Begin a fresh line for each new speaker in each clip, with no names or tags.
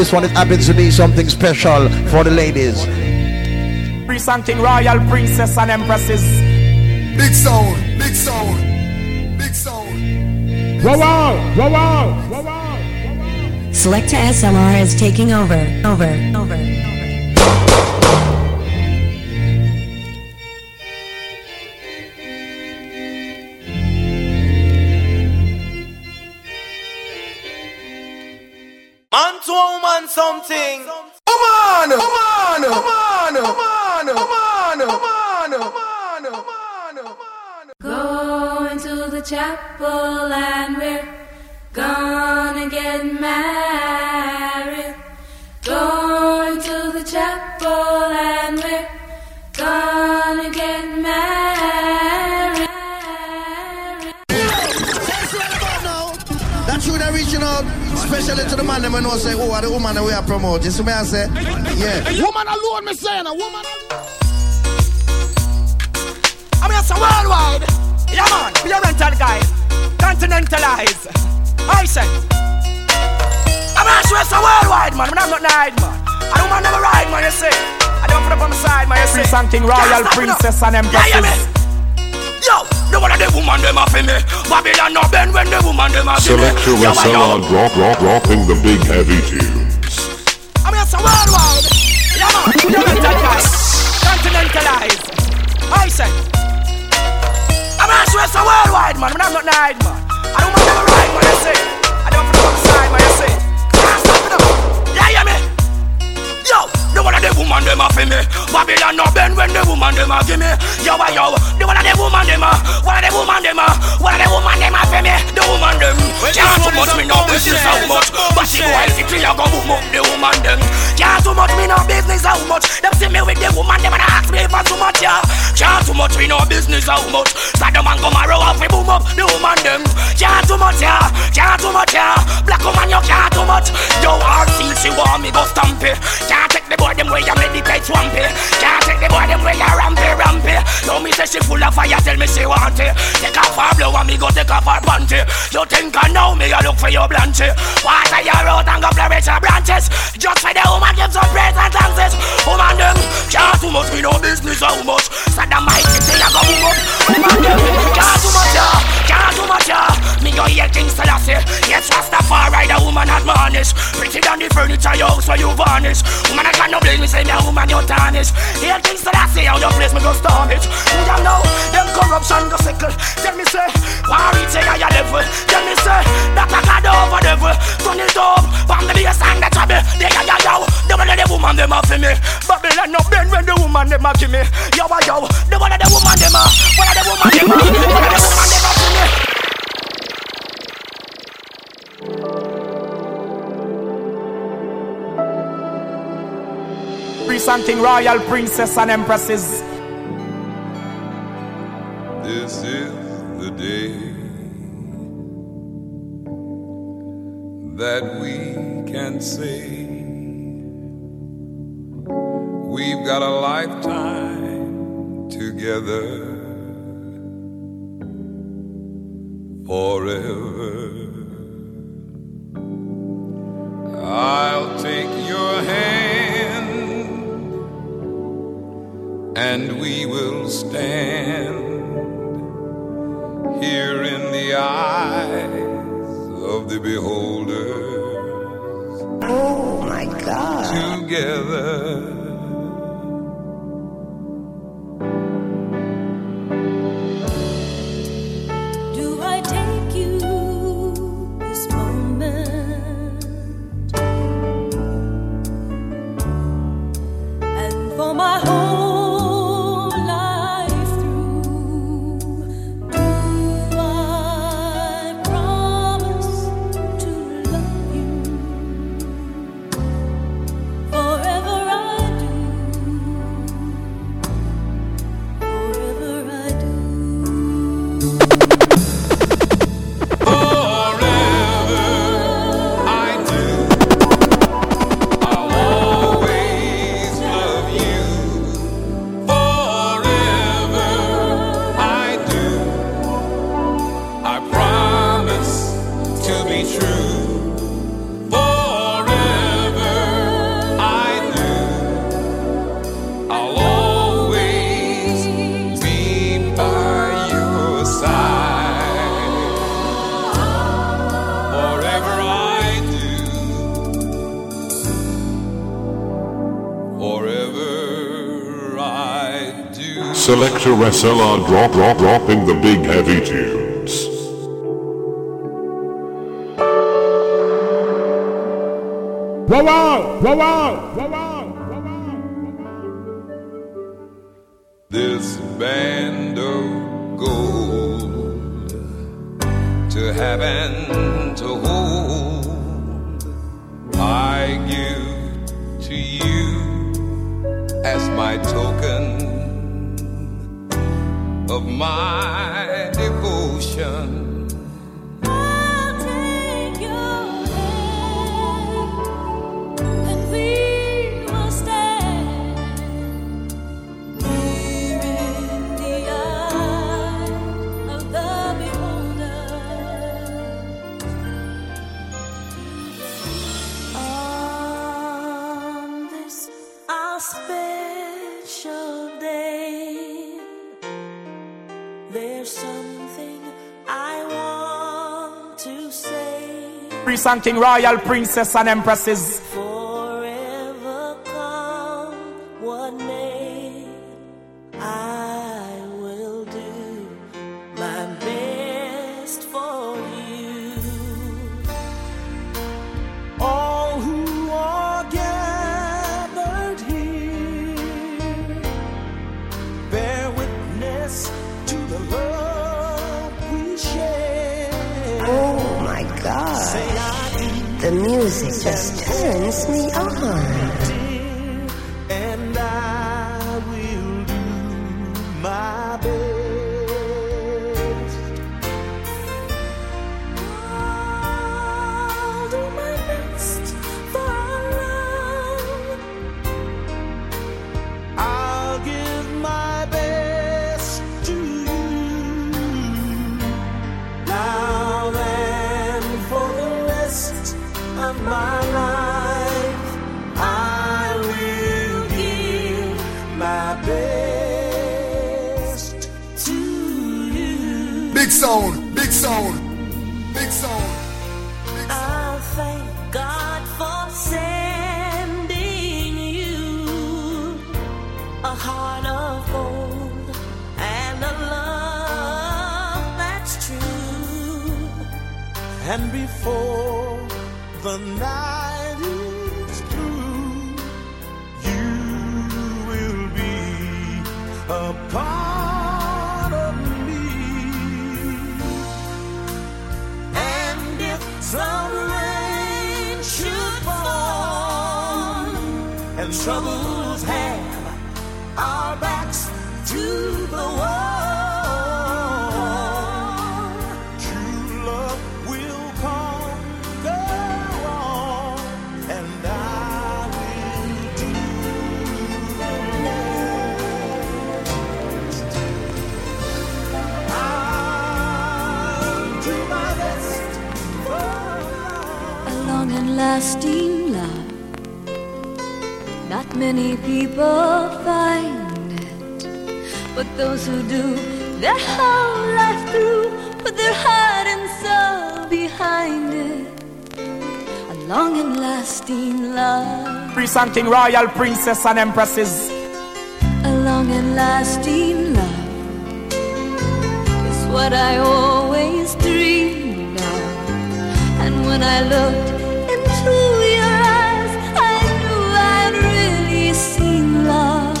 this one it happens to be something special for the ladies.
Presenting royal princess and empresses.
Big sound, big sound, big sound.
Wow, wow, wow, wow, wow.
Selecta SLR is taking over, over, over.
something.
Oh Oman, Oman, Oman, Oman, Oman, Oman, Oman.
Going to the chapel and we're gonna get mad. To the
man them when know say, oh, the woman that we are promoting. So me I say, yeah.
Woman alone, me saying, a woman I mean, it's a worldwide. Yeah, man, be a rental guy. Continentalize. I say. I'm not sure it's a worldwide, man. I'm not ride, man. I don't want never ride, man, you see. I don't put up on my side, man, you see. Something royal princess and empresses. Yo, the one of the woman them a for me. Babylon no bend when the woman them a give me.
Selecta
Yo, yo.
SLR drop, drop, dropping the big heavy tunes.
I mean, it's a worldwide. Yeah, man. Be a rental guy. Continentalize. I say. I'm not sure it's a worldwide, man. I'm not ride, man. I don't want never ride, man, you see. I don't on my side, man, you see. Can't stop it up. Yeah, hear me? Yo, the one of the woman them a for me. Babylon no bend when the woman them a give me. Yo, uh, yo, the one of the woman them a, one of the woman them a, one of the woman them a for me. The woman them can't too much me no business how much, but she go I see clear go boom up the woman them. Can't too much me no business how much. Them see me with the woman them and ask me for too much yeah. Can't too much me no business how much. Sad the man come a up we boom up the woman them. Can't too much yeah, can't too much yeah. Black woman you can't too much. She want it. Go take off her panty. You think I know me? I look for your blanchy. Water your road and go flourish her branches. Just for the woman give some praise and thanks. Woman them can't too much, me no business how much. Saddam mighty say I go boom up. Woman them can't too much, yeah, can't too much, yeah. Me go hear King Selassie. Yes, Rastafari, the woman had varnish. Pretty than the furniture your house where you vanish. Woman I got no blame me say me a woman you tarnish. Hear King Selassie, how your place me go storm it. You don't know them corruption go sickle. Tell me say, why reach a higher level? Tell me say, that I got over devil. Turn it up, from the bass and the trouble. They got yo yo, the one of the woman them a for me. Babylon no bend when the woman them a give me. Yo yo, the one of the woman them a, one of the woman them a, one of the woman them a for me. Presenting royal princess and empresses.
This is the day that we can say we've got a lifetime together forever. I'll take your hand and we will stand here in the eyes of the beholders.
Oh my God.
Together.
Do I
wrestler drop, drop, dropping the big heavy
tube. chanting royal princess and empresses. The
music just turns me on.
something royal princess and empresses.
A long and lasting love is what I always dreamed of. And when I looked into your eyes, I knew I'd really seen love.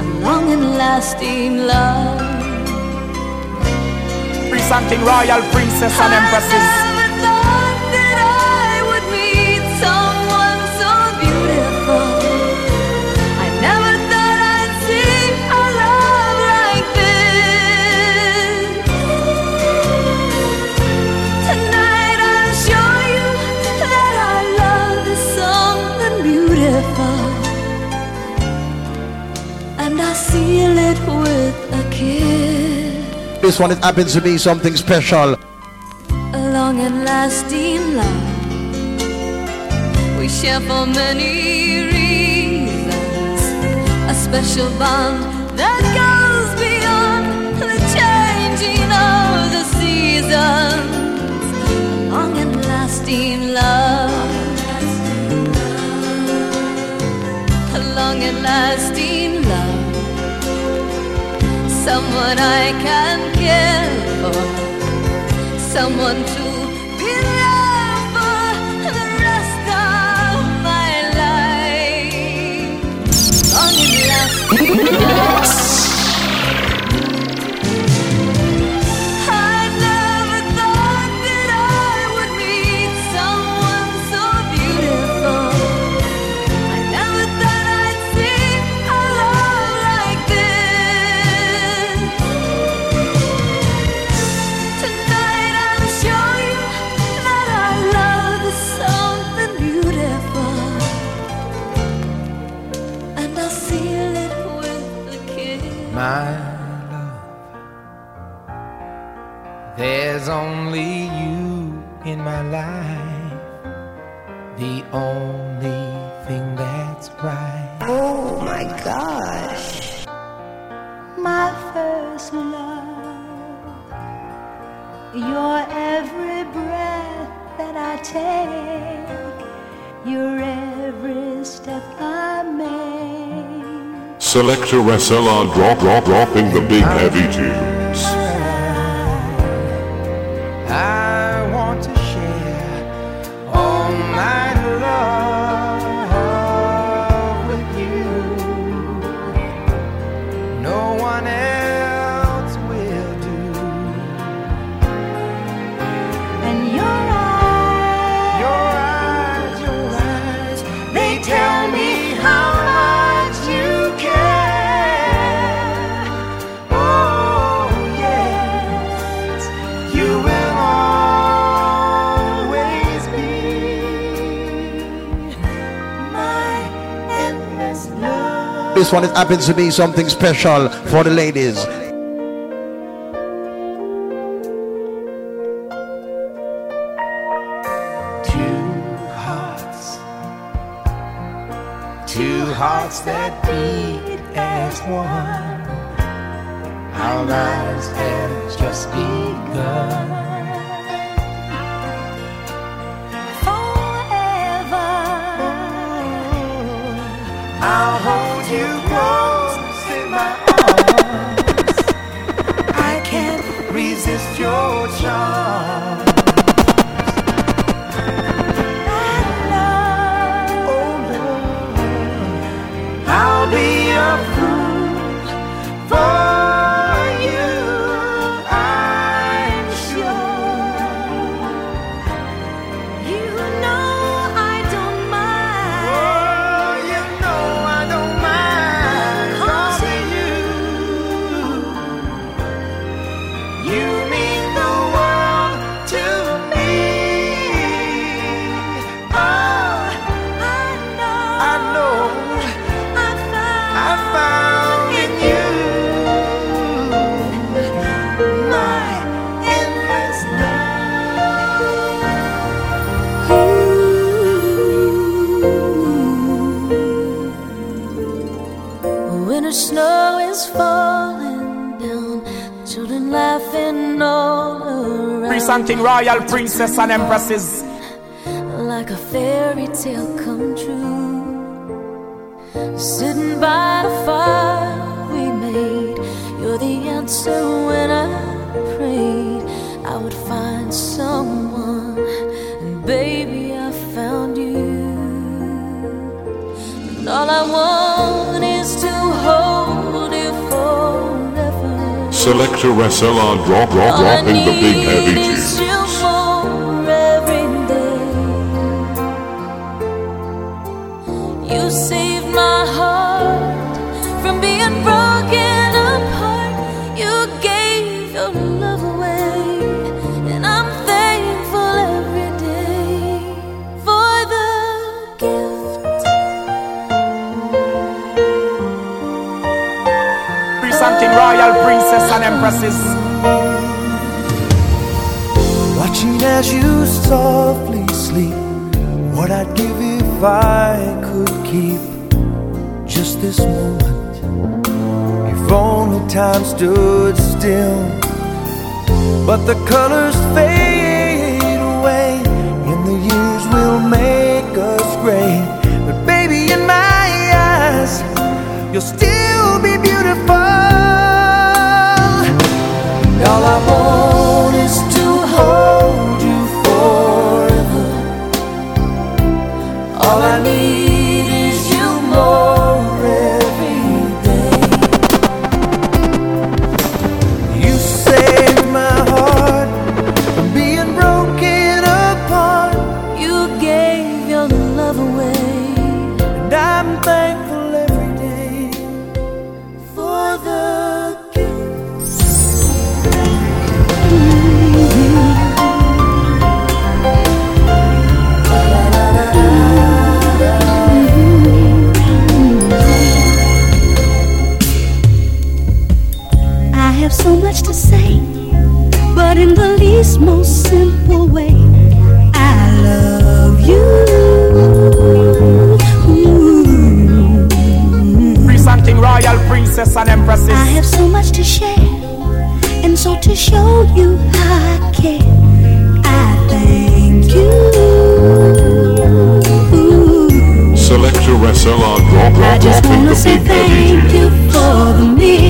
A long and lasting love.
Be royal princess and empresses.
this
one. It happens to me, something special.
A long and lasting love we share for many reasons. A special bond that goes beyond the changing of the seasons. A long and lasting love. A long and lasting someone I can care for, someone to
only thing that's right.
Oh my gosh.
my first love. Your every breath that I take, your every step I make.
Selecta SLR drop drop dropping the big heavy tunes.
This one it happens to be something special for the ladies.
Royal princess and empresses.
like a fairy tale come true. Sitting by the fire we made, you're the answer when I prayed I would find someone, and baby, I found you. And all I want is to hold you forever.
Selecta SLR drop drop
All I
dropping the big heavy
need
Watching as you softly sleep. What I'd give if I could keep just this moment. If only time stood still. But the colors fade away, and the years will make us gray. But baby, in my eyes, you're still
to show you how I care, I thank you.
Selecta SLR drop
I just wanna say thank you for the many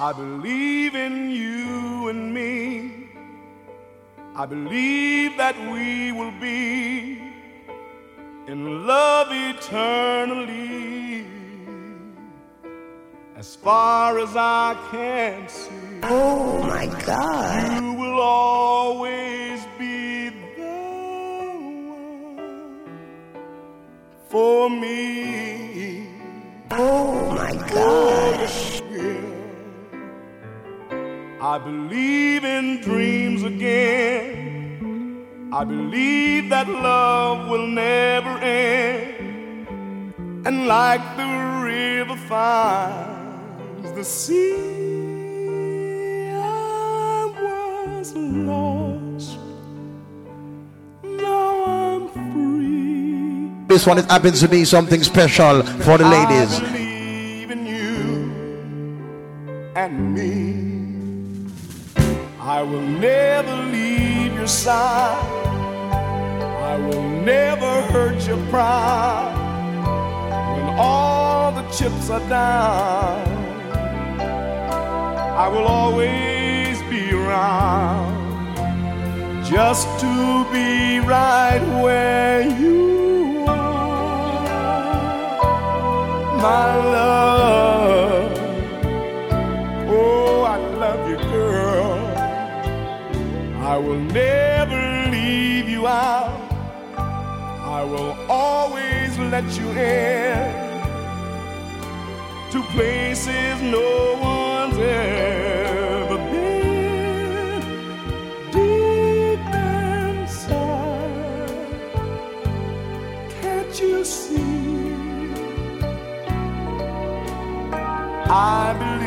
I
believe in you and me. I believe that we will be in love eternally. As far as I can see.
Oh my God.
You will always be the one for me.
Oh my God.
Oh, I believe in dreams again. I believe that love will never end. And like the river finds the sea, I was lost. Now I'm free.
This one it happens to be something special for the ladies.
I believe in you and me. I will never leave your side. I will never hurt your pride. When all the chips are down, I will always be around just to be right where you are, my love. I will never leave you out. I will always let you in to places no one's ever been. Deep inside, can't you see? I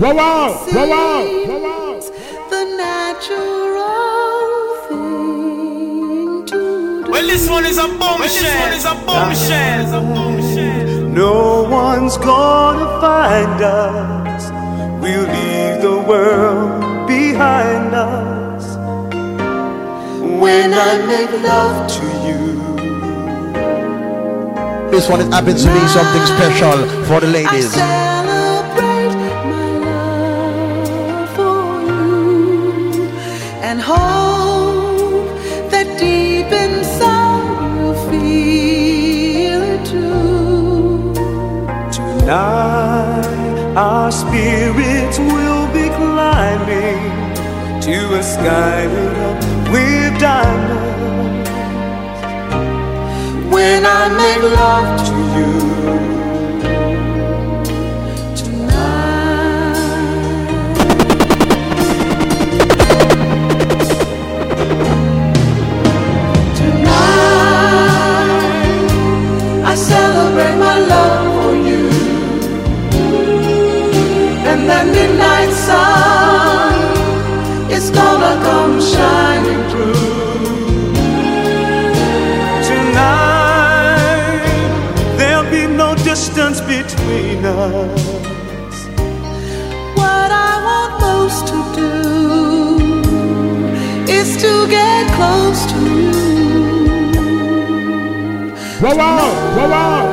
Wow, wow, wow, wow, wow, wow.
The natural thing to do.
Well, listen
one is a bombshell. This one is a bombshell.
No one's gonna find us. We'll leave the world behind us. When I make love to you.
This one it happens to be something special for the ladies.
Our spirits will be climbing to a sky lit up with diamonds. When I make love to you.
Tonight, tonight I celebrate my love that midnight sun is gonna come shining through.
Tonight, there'll be no distance between us.
What I want most to do is to get close to you.
Wow, wow, wow, wow.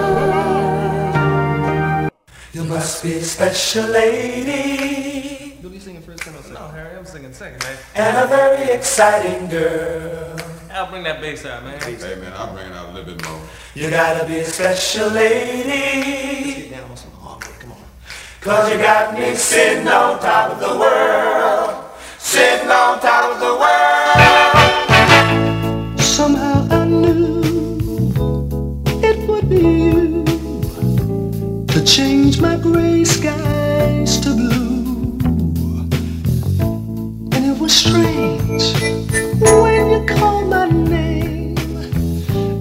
You must be a special lady
You'll be singing first, second, No, Harry, I'm singing second, man.
and a very exciting girl.
I'll bring that bass out, man.
Hey man, I'll bring it out a little bit more.
You gotta be a special lady. come on Cause you got me sitting on top of the world. Sitting on top of the world.
Somehow change my gray skies to blue. And it was strange when you called my name.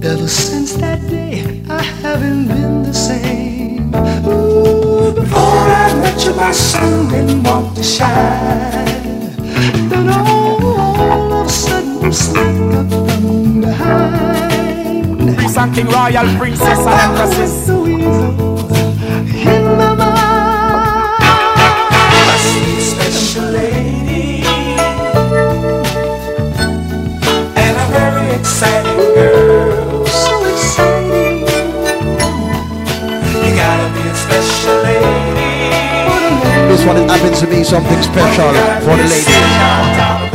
Ever since that day, I haven't been the same. Ooh, before I met you, my sun didn't want to shine. Then all of a sudden, you snuck up from behind.
Something royal princess and empresses.
Lady. And a very exciting girl.
So exciting.
You gotta be a special lady.
This one it happens to be something special for the ladies.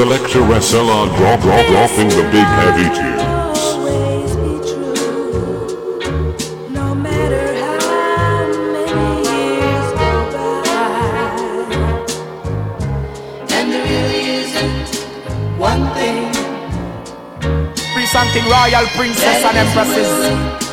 Selecta SLR drop, drop, dropping the big heavy tunes.
Always be true, no matter how many years go by.
And there really isn't one thing
Be something royal princess and empresses.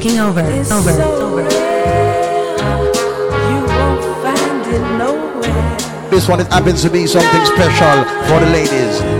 Taking over.
is
Over.
so
Over.
you won't find it nowhere.
This one it happens to be something special for the ladies.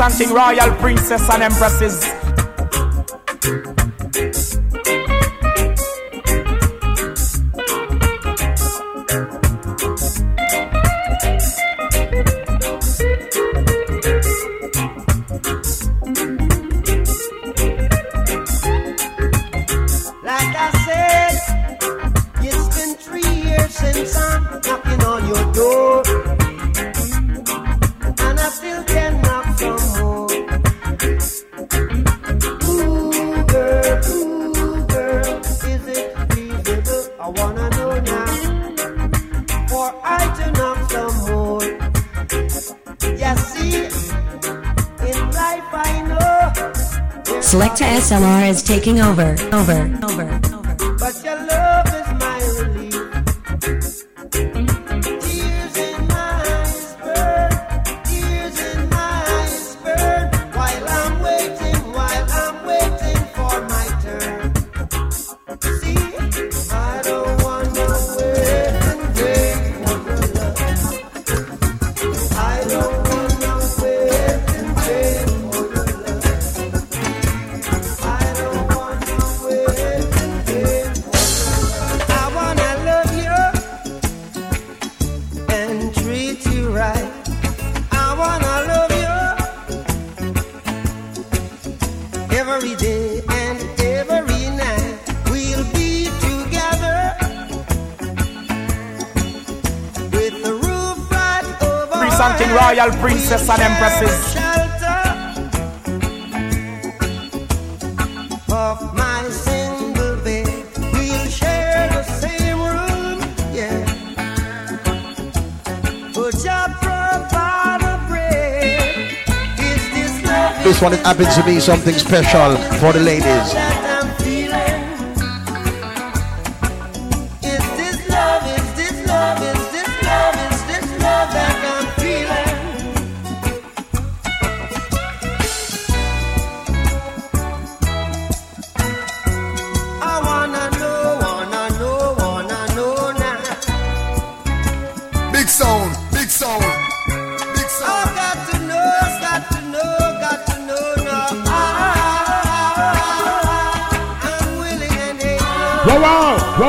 and king, royal princess and empresses.
taking over, over, over.
This
one is happened to be something special for the ladies.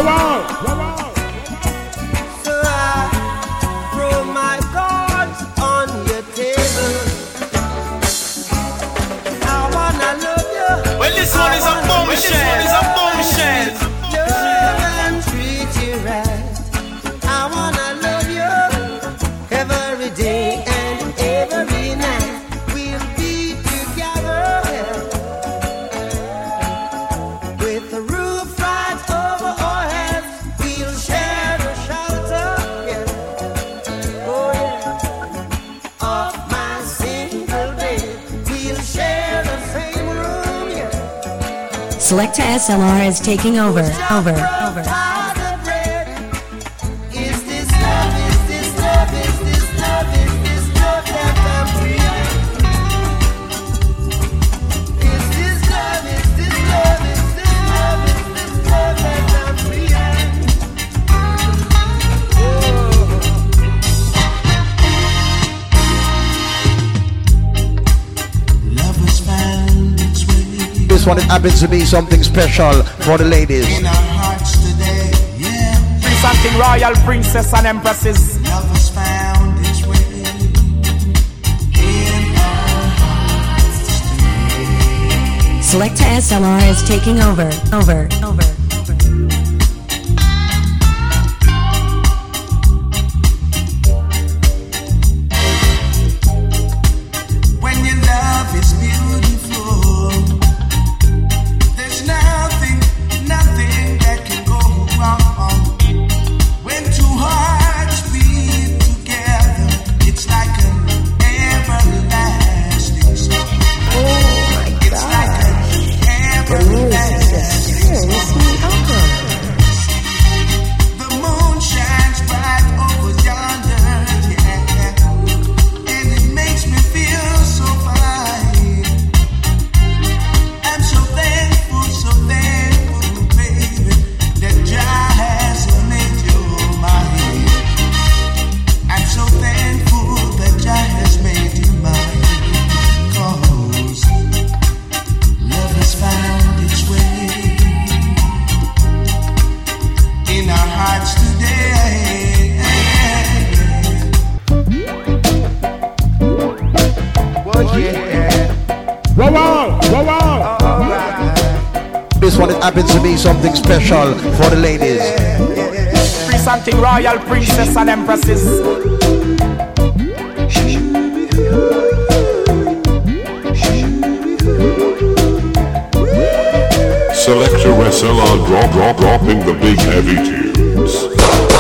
power.
Selecta SLR is taking over, over, over.
this
one, it happens to be something special for the ladies.
In our hearts today, yeah. Presenting royal princess and empresses.
Selecta SLR is taking over, over, over.
something special for the ladies.
Presenting royal princess and empresses.
Selecta SLR drop, drop, dropping the big heavy tunes.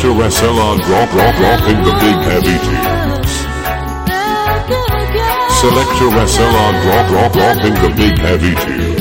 to wrestle on drop drop dropping the
big heavy teams.
Selecta SLR drop drop dropping the big heavy teams.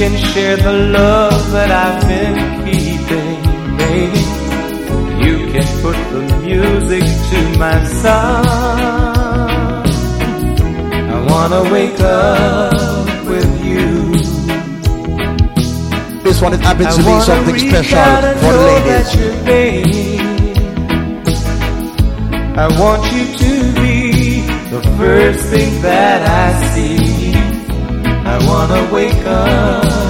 can share the love that I've been keeping, baby. You can put the music to my song. I wanna wake up with you.
This one it happens to be something special for the ladies.
I want you to be the first thing that I see wanna wake up.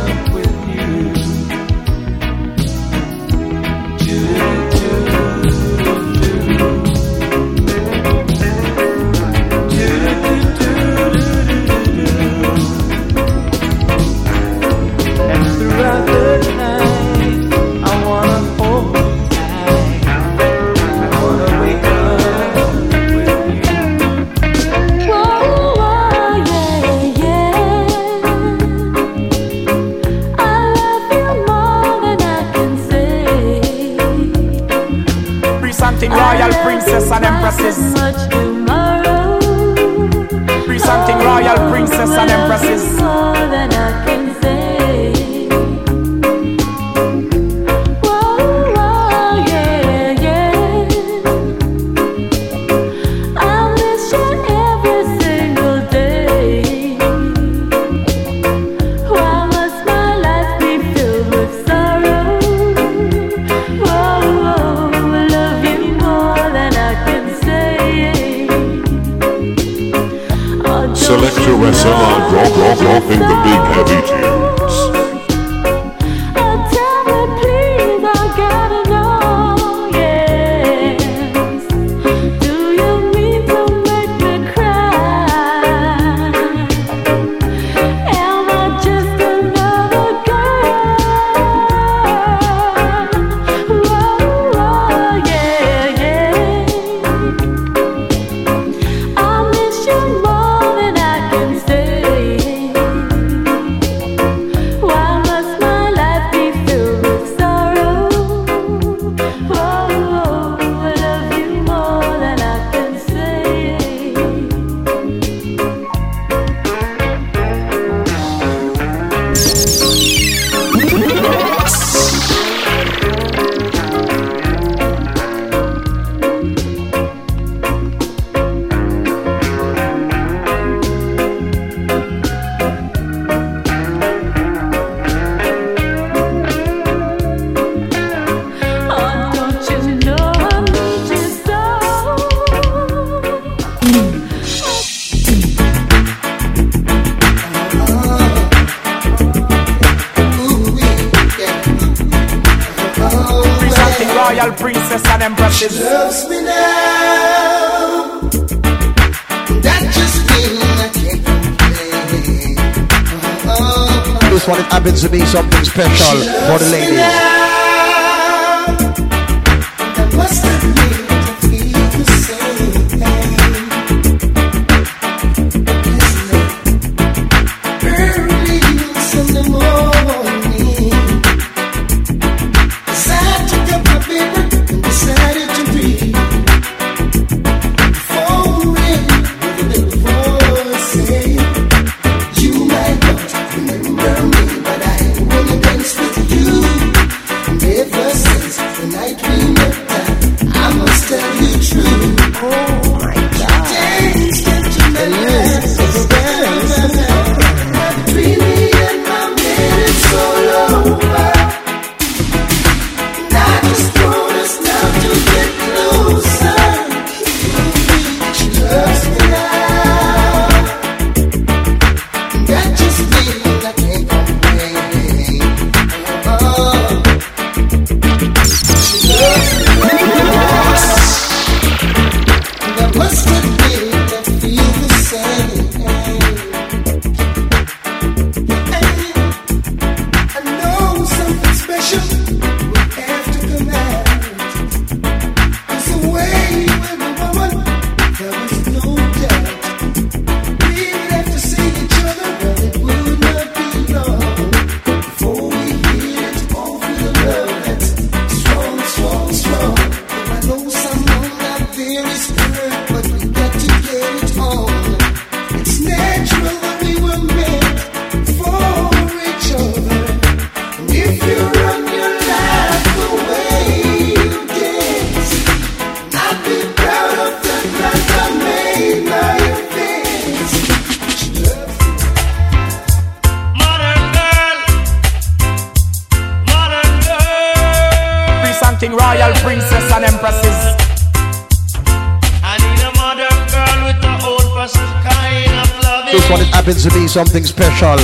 Something special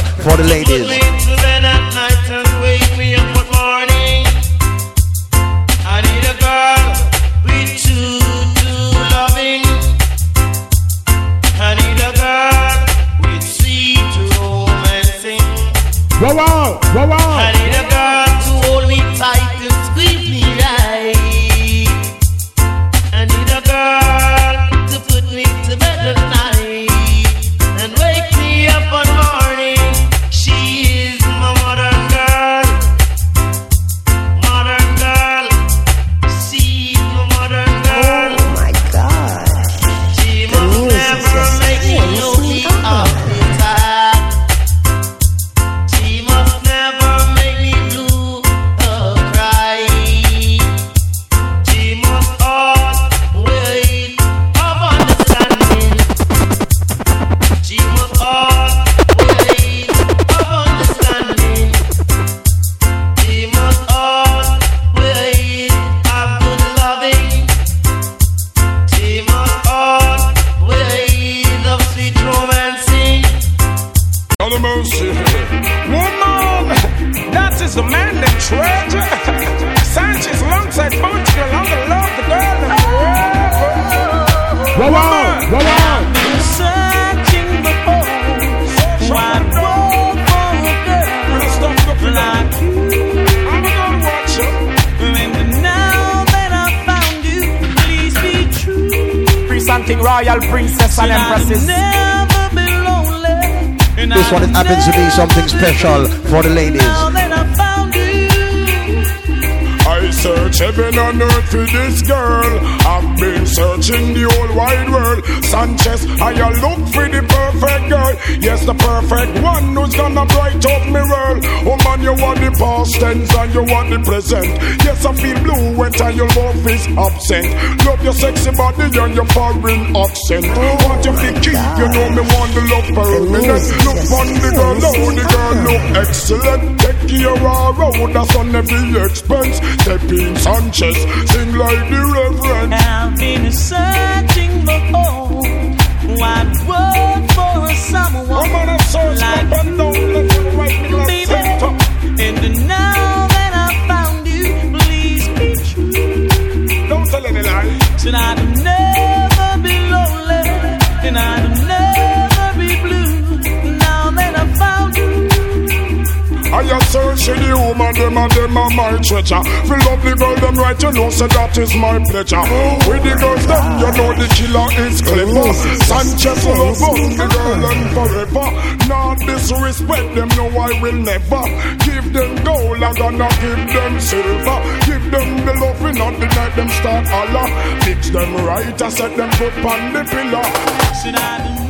true.
Royal princess and empresses.
Never be lonely. And
This one it happens to be something special for the ladies.
I found you.
I search heaven and earth for this girl. I've been searching the whole wide world. Sanchez, I a look for the perfect girl. Yes, the perfect one who's gonna bright up my world. Oh man, you want the past tense and you want the present. Yes, I feel blue when time your love is absent. Love your sexy body and your foreign accent. Want you to keep, you know me want the love permanent. Look on the girl, oh the girl look excellent. Take care of her road, that's on every expense. Step in Sanchez, sing like the reverend.
I've been searching the whole wide world for someone like I
a search the woman, them and them are my treasure. For lovely girl, them right, you know, so that is my pleasure. With the girls, them, you know the killer is clever. Oh, Sanchez will oh, love the girl and forever. Not disrespect them, no, I will never. Give them gold, I'm gonna give them silver. Give them the loving on the night, them start Allah. Fix them right, I set them foot on the pillar.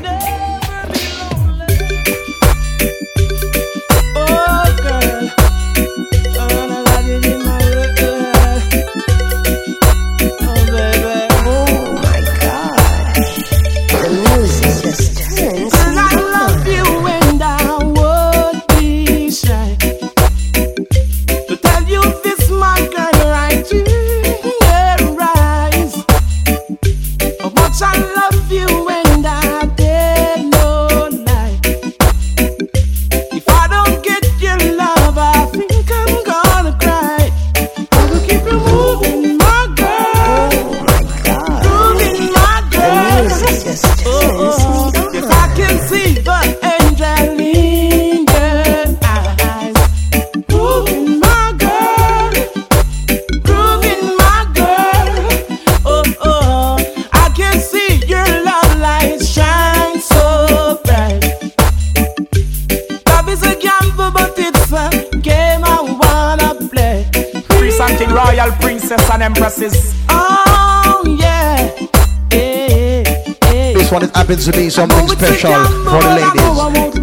Happens to be something
know it's a
special for the
but I know I
ladies.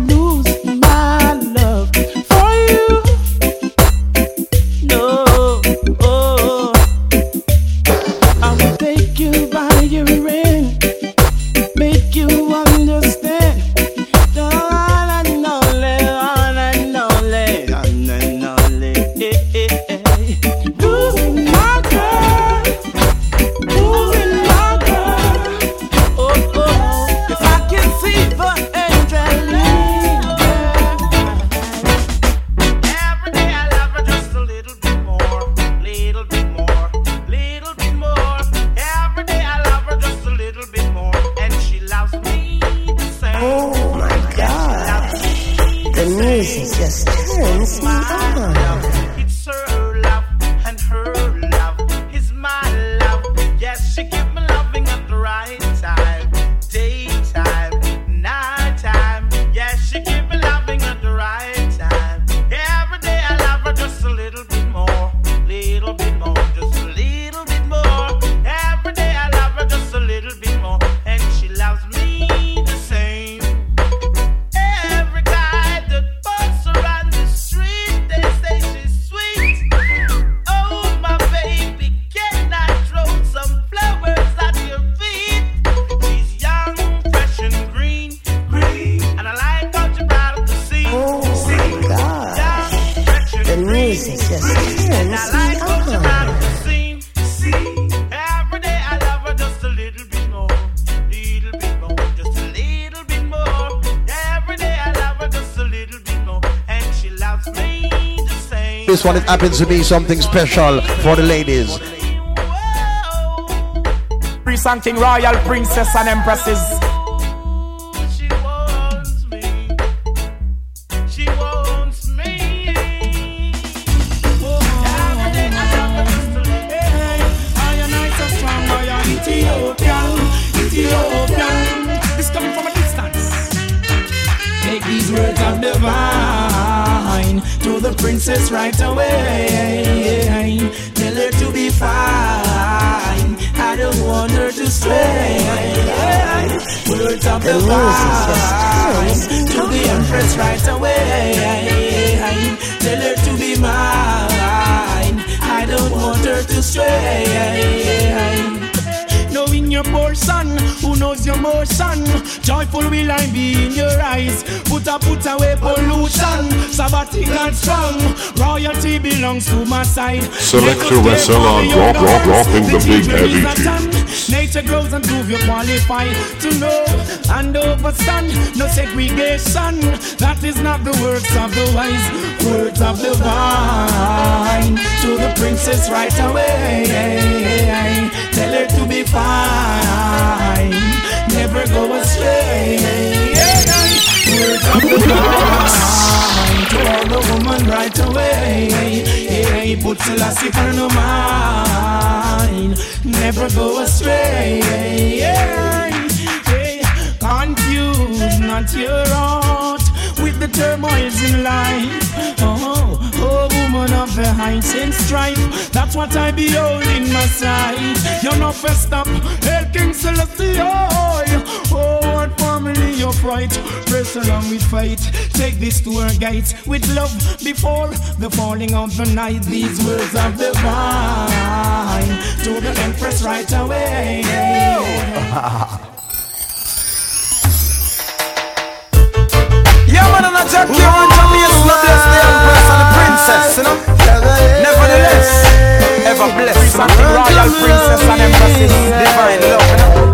Happens to be something special for the ladies.
King Royal Princess and Empresses. Right away. Tell her to be fine. I don't want her to stray. Words of
The turns
to the empress right away. Tell her to be mine. I don't want her to stray. Knowing your poor who knows your motion? Joyful will I be in your eyes. Put a put away pollution. Sabbatical strong. Royalty belongs to my side.
Selecta SLR drop, drop, dropping the big heavy tunes.
Nature grows and prove you qualify to know and overstand. No segregation, that is not the works of the wise. Words of the vine to the princess right away. Tell her to be fine, never go astray. Words of the to all the woman right away. Hey, put Selassie for no mind, never go astray. Hey, confuse not your heart with the turmoils in life. Oh, oh, woman of the heights and strife. That's what I behold in my sight. You're not fessed up, Hail King Celestial. Oh, what family your fright. Press along with fight. Take this to her gates with love before the falling of the night. These words of the vine to the empress right away.
man, and I jack you on Jamaica, bless the empress and the princess, you know. Nevertheless, ever blessed.
Royal princess and empresses.
Divine love, you know.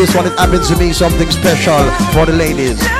this one, it happened to me something special for the ladies.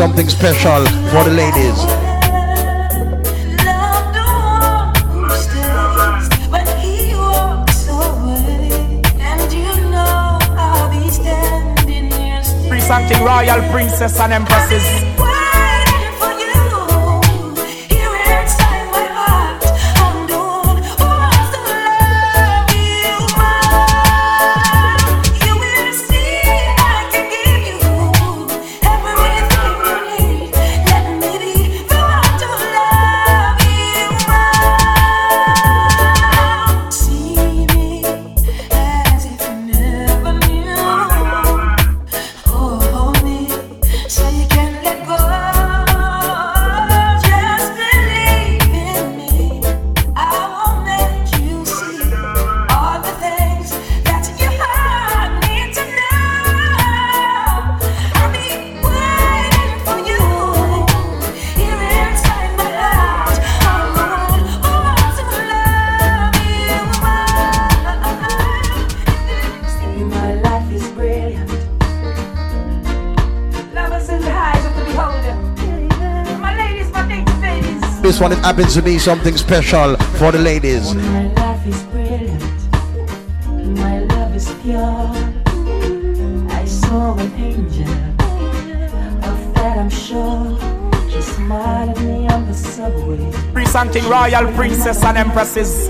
something special for the ladies.
Something royal princess and empresses.
next one,
it happens to be something special for the ladies.
My love is brilliant. My love is pure. I saw an angel. Of that I'm sure. She smiled at me on the subway.
Presenting royal princess and empresses.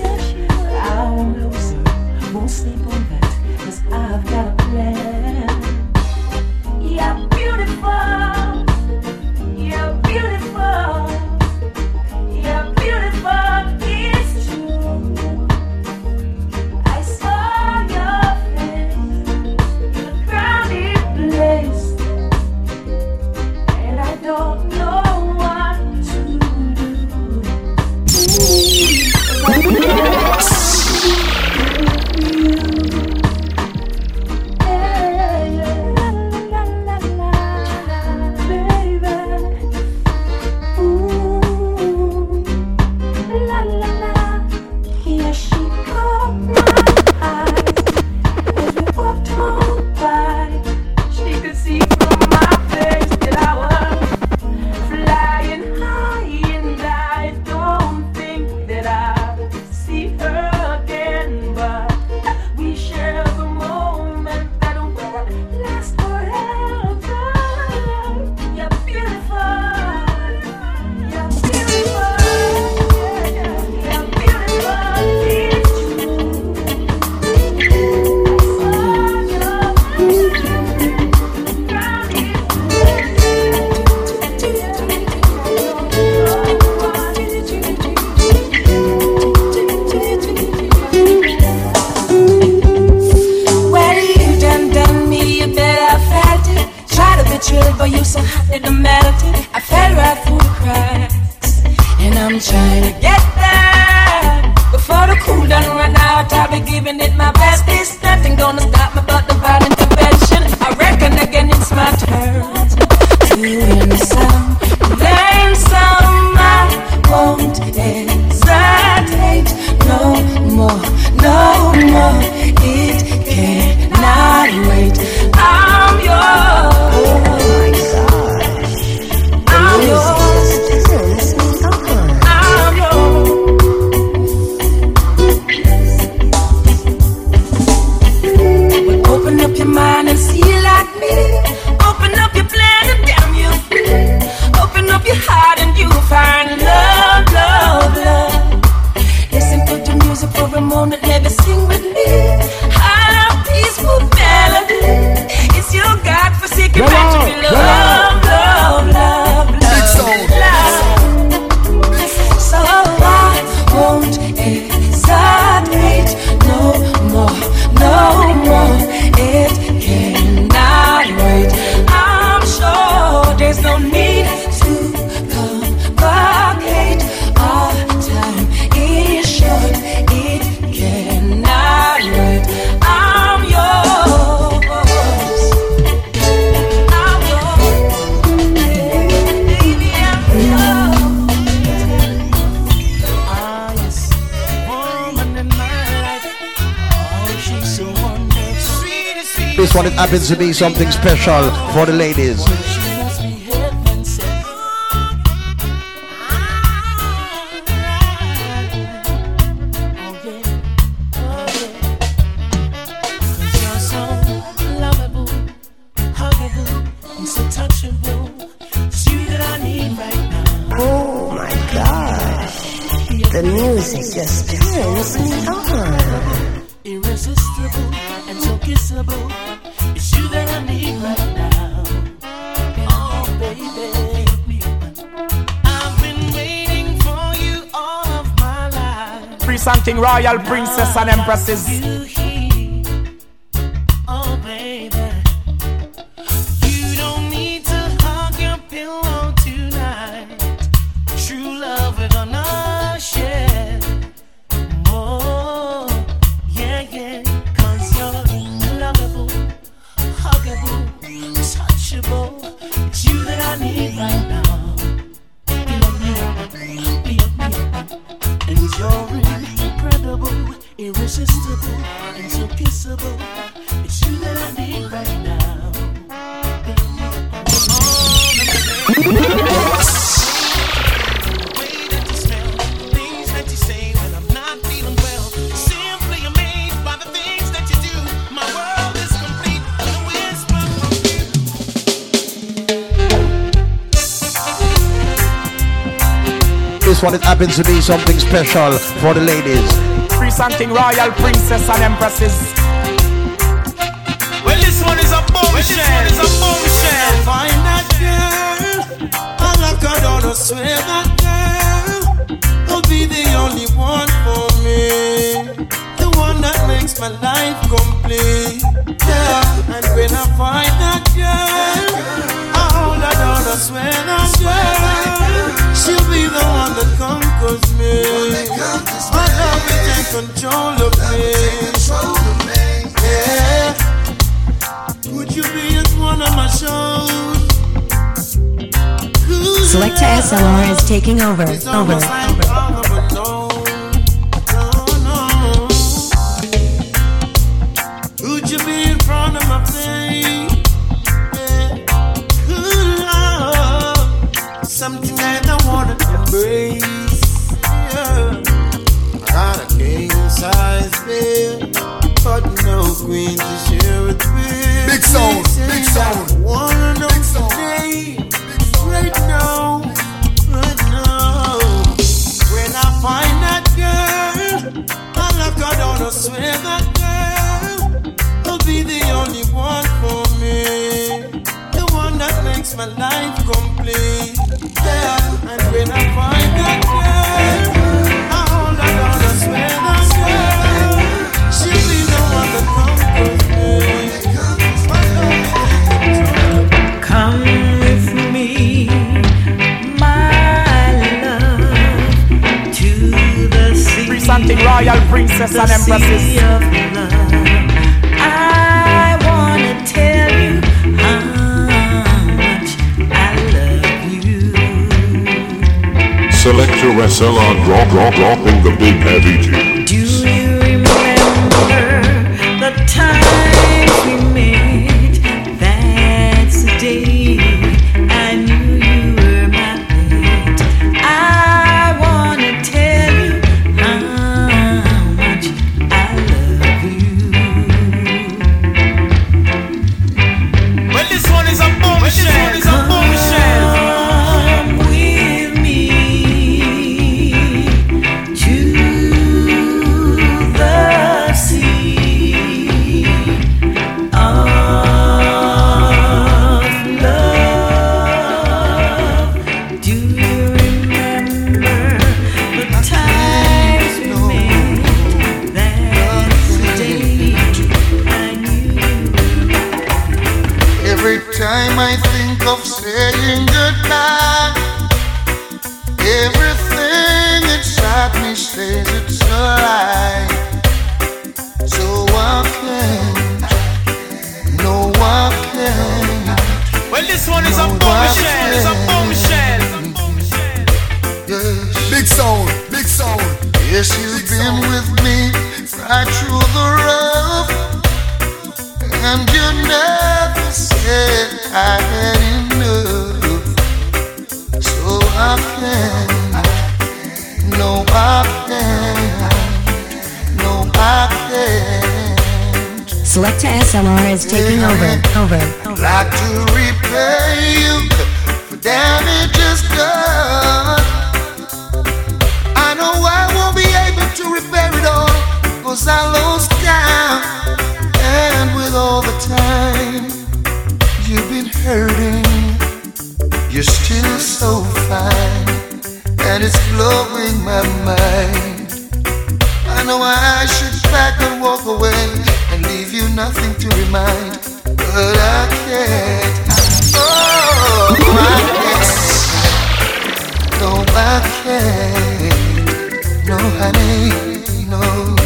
in
the melody. I fell right through the cracks, and I'm
trying. happens to be something special for the ladies.
royal princess and empresses.
this one, it happens to be something special for the ladies.
Free something royal, princess and empresses.
taking over. Over.
over. makes my life complete. Yeah, and when I find that girl, I She be the one that me.
Come with me, my love, to the sea.
Royal princesses and empresses.
Selecta
SLR, drop, drop, drop in the big heavy G.
Do you remember? I
know I won't be able to repair it all, cause I lost count. And with all the time you've been hurting, you're still so fine, and it's blowing my mind. I know I should back and walk away and leave you nothing to remind, but I can't. Oh, I can't. No, I can't. No, honey, no.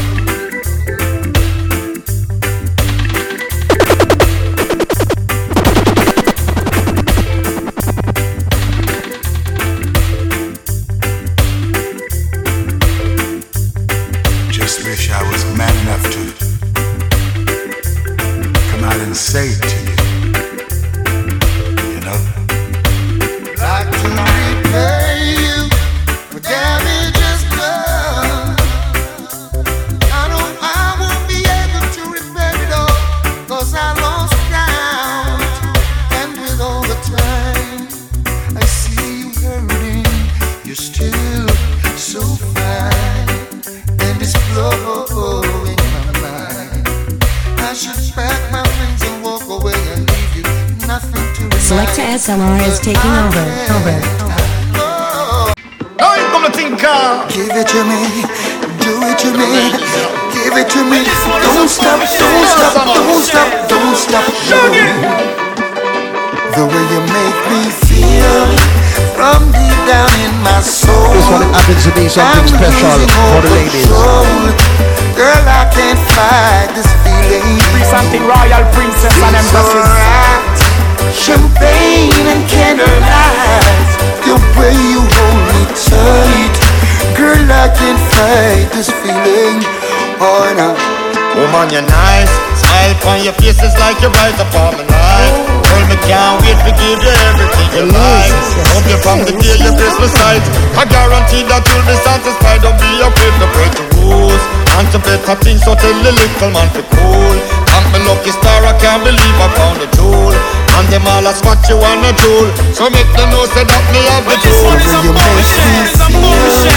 On your face is like you rise upon my life. Girl, me can't wait to give you everything you like. Hope you from the day your Christmas night. I guarantee that you'll be satisfied. Don't be afraid to break the rules. And to better things, so tell the little man to cool. Thank my lucky star, I can't believe I found a jewel. And them all a spot you on a jewel. So make them know say that me have the jewel.
you make me feel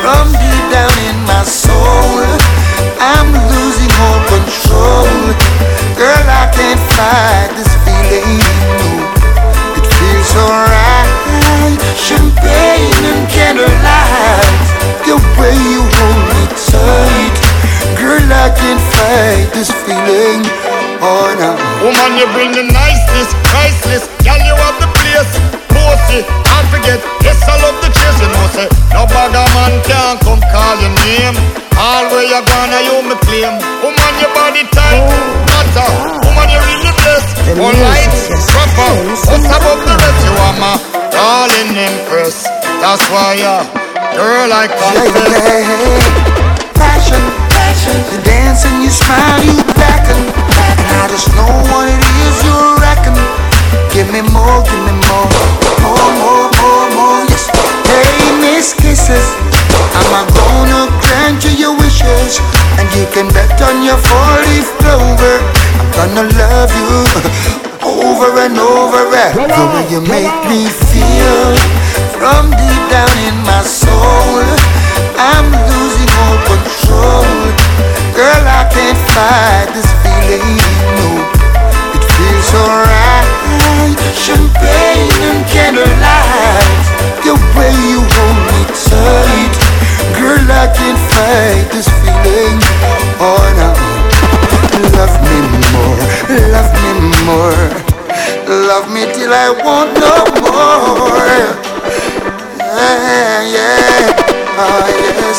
from deep down in my soul. I'm losing all control. Girl, I can't fight this feeling. No, it feels alright. Champagne and candlelight. The way you hold me tight. Girl, I can't fight this feeling. Oh, no.
Woman, you bring the niceness, priceless. Girl, you have the place. Bossy, can't forget. Yes, I love the chase, you know, say. No bagger man can come call your name. All where you gonna, you me claim. Woman, your body tight, matter. Woman, you really blessed. One light, proper. What's above the rest? You are my darling empress. That's why, yeah. Girl, I confess.
Passion, passion. You dance and you smile, you beckon. And I just know what it is you reckon. Give me more, give me more. More, more, more, more. Yes. Hey, Miss Kisses. I'm gonna grant you your wishes. And you can bet on your four-leaf clover. I'm gonna love you over and over. The way you make me feel from deep down in my soul. I'm losing all control. Girl, I can't fight this feeling. No, feels alright. Champagne and candlelight. The way you hold me tight. Girl, I can't fight this feeling. Oh no. Love me more, love me more. Love me till I want no more. Yeah, yeah, oh yes.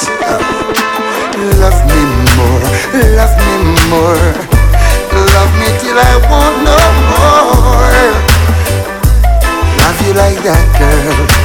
Love me more, love me more. Love me till I want no more. Love you like that, girl.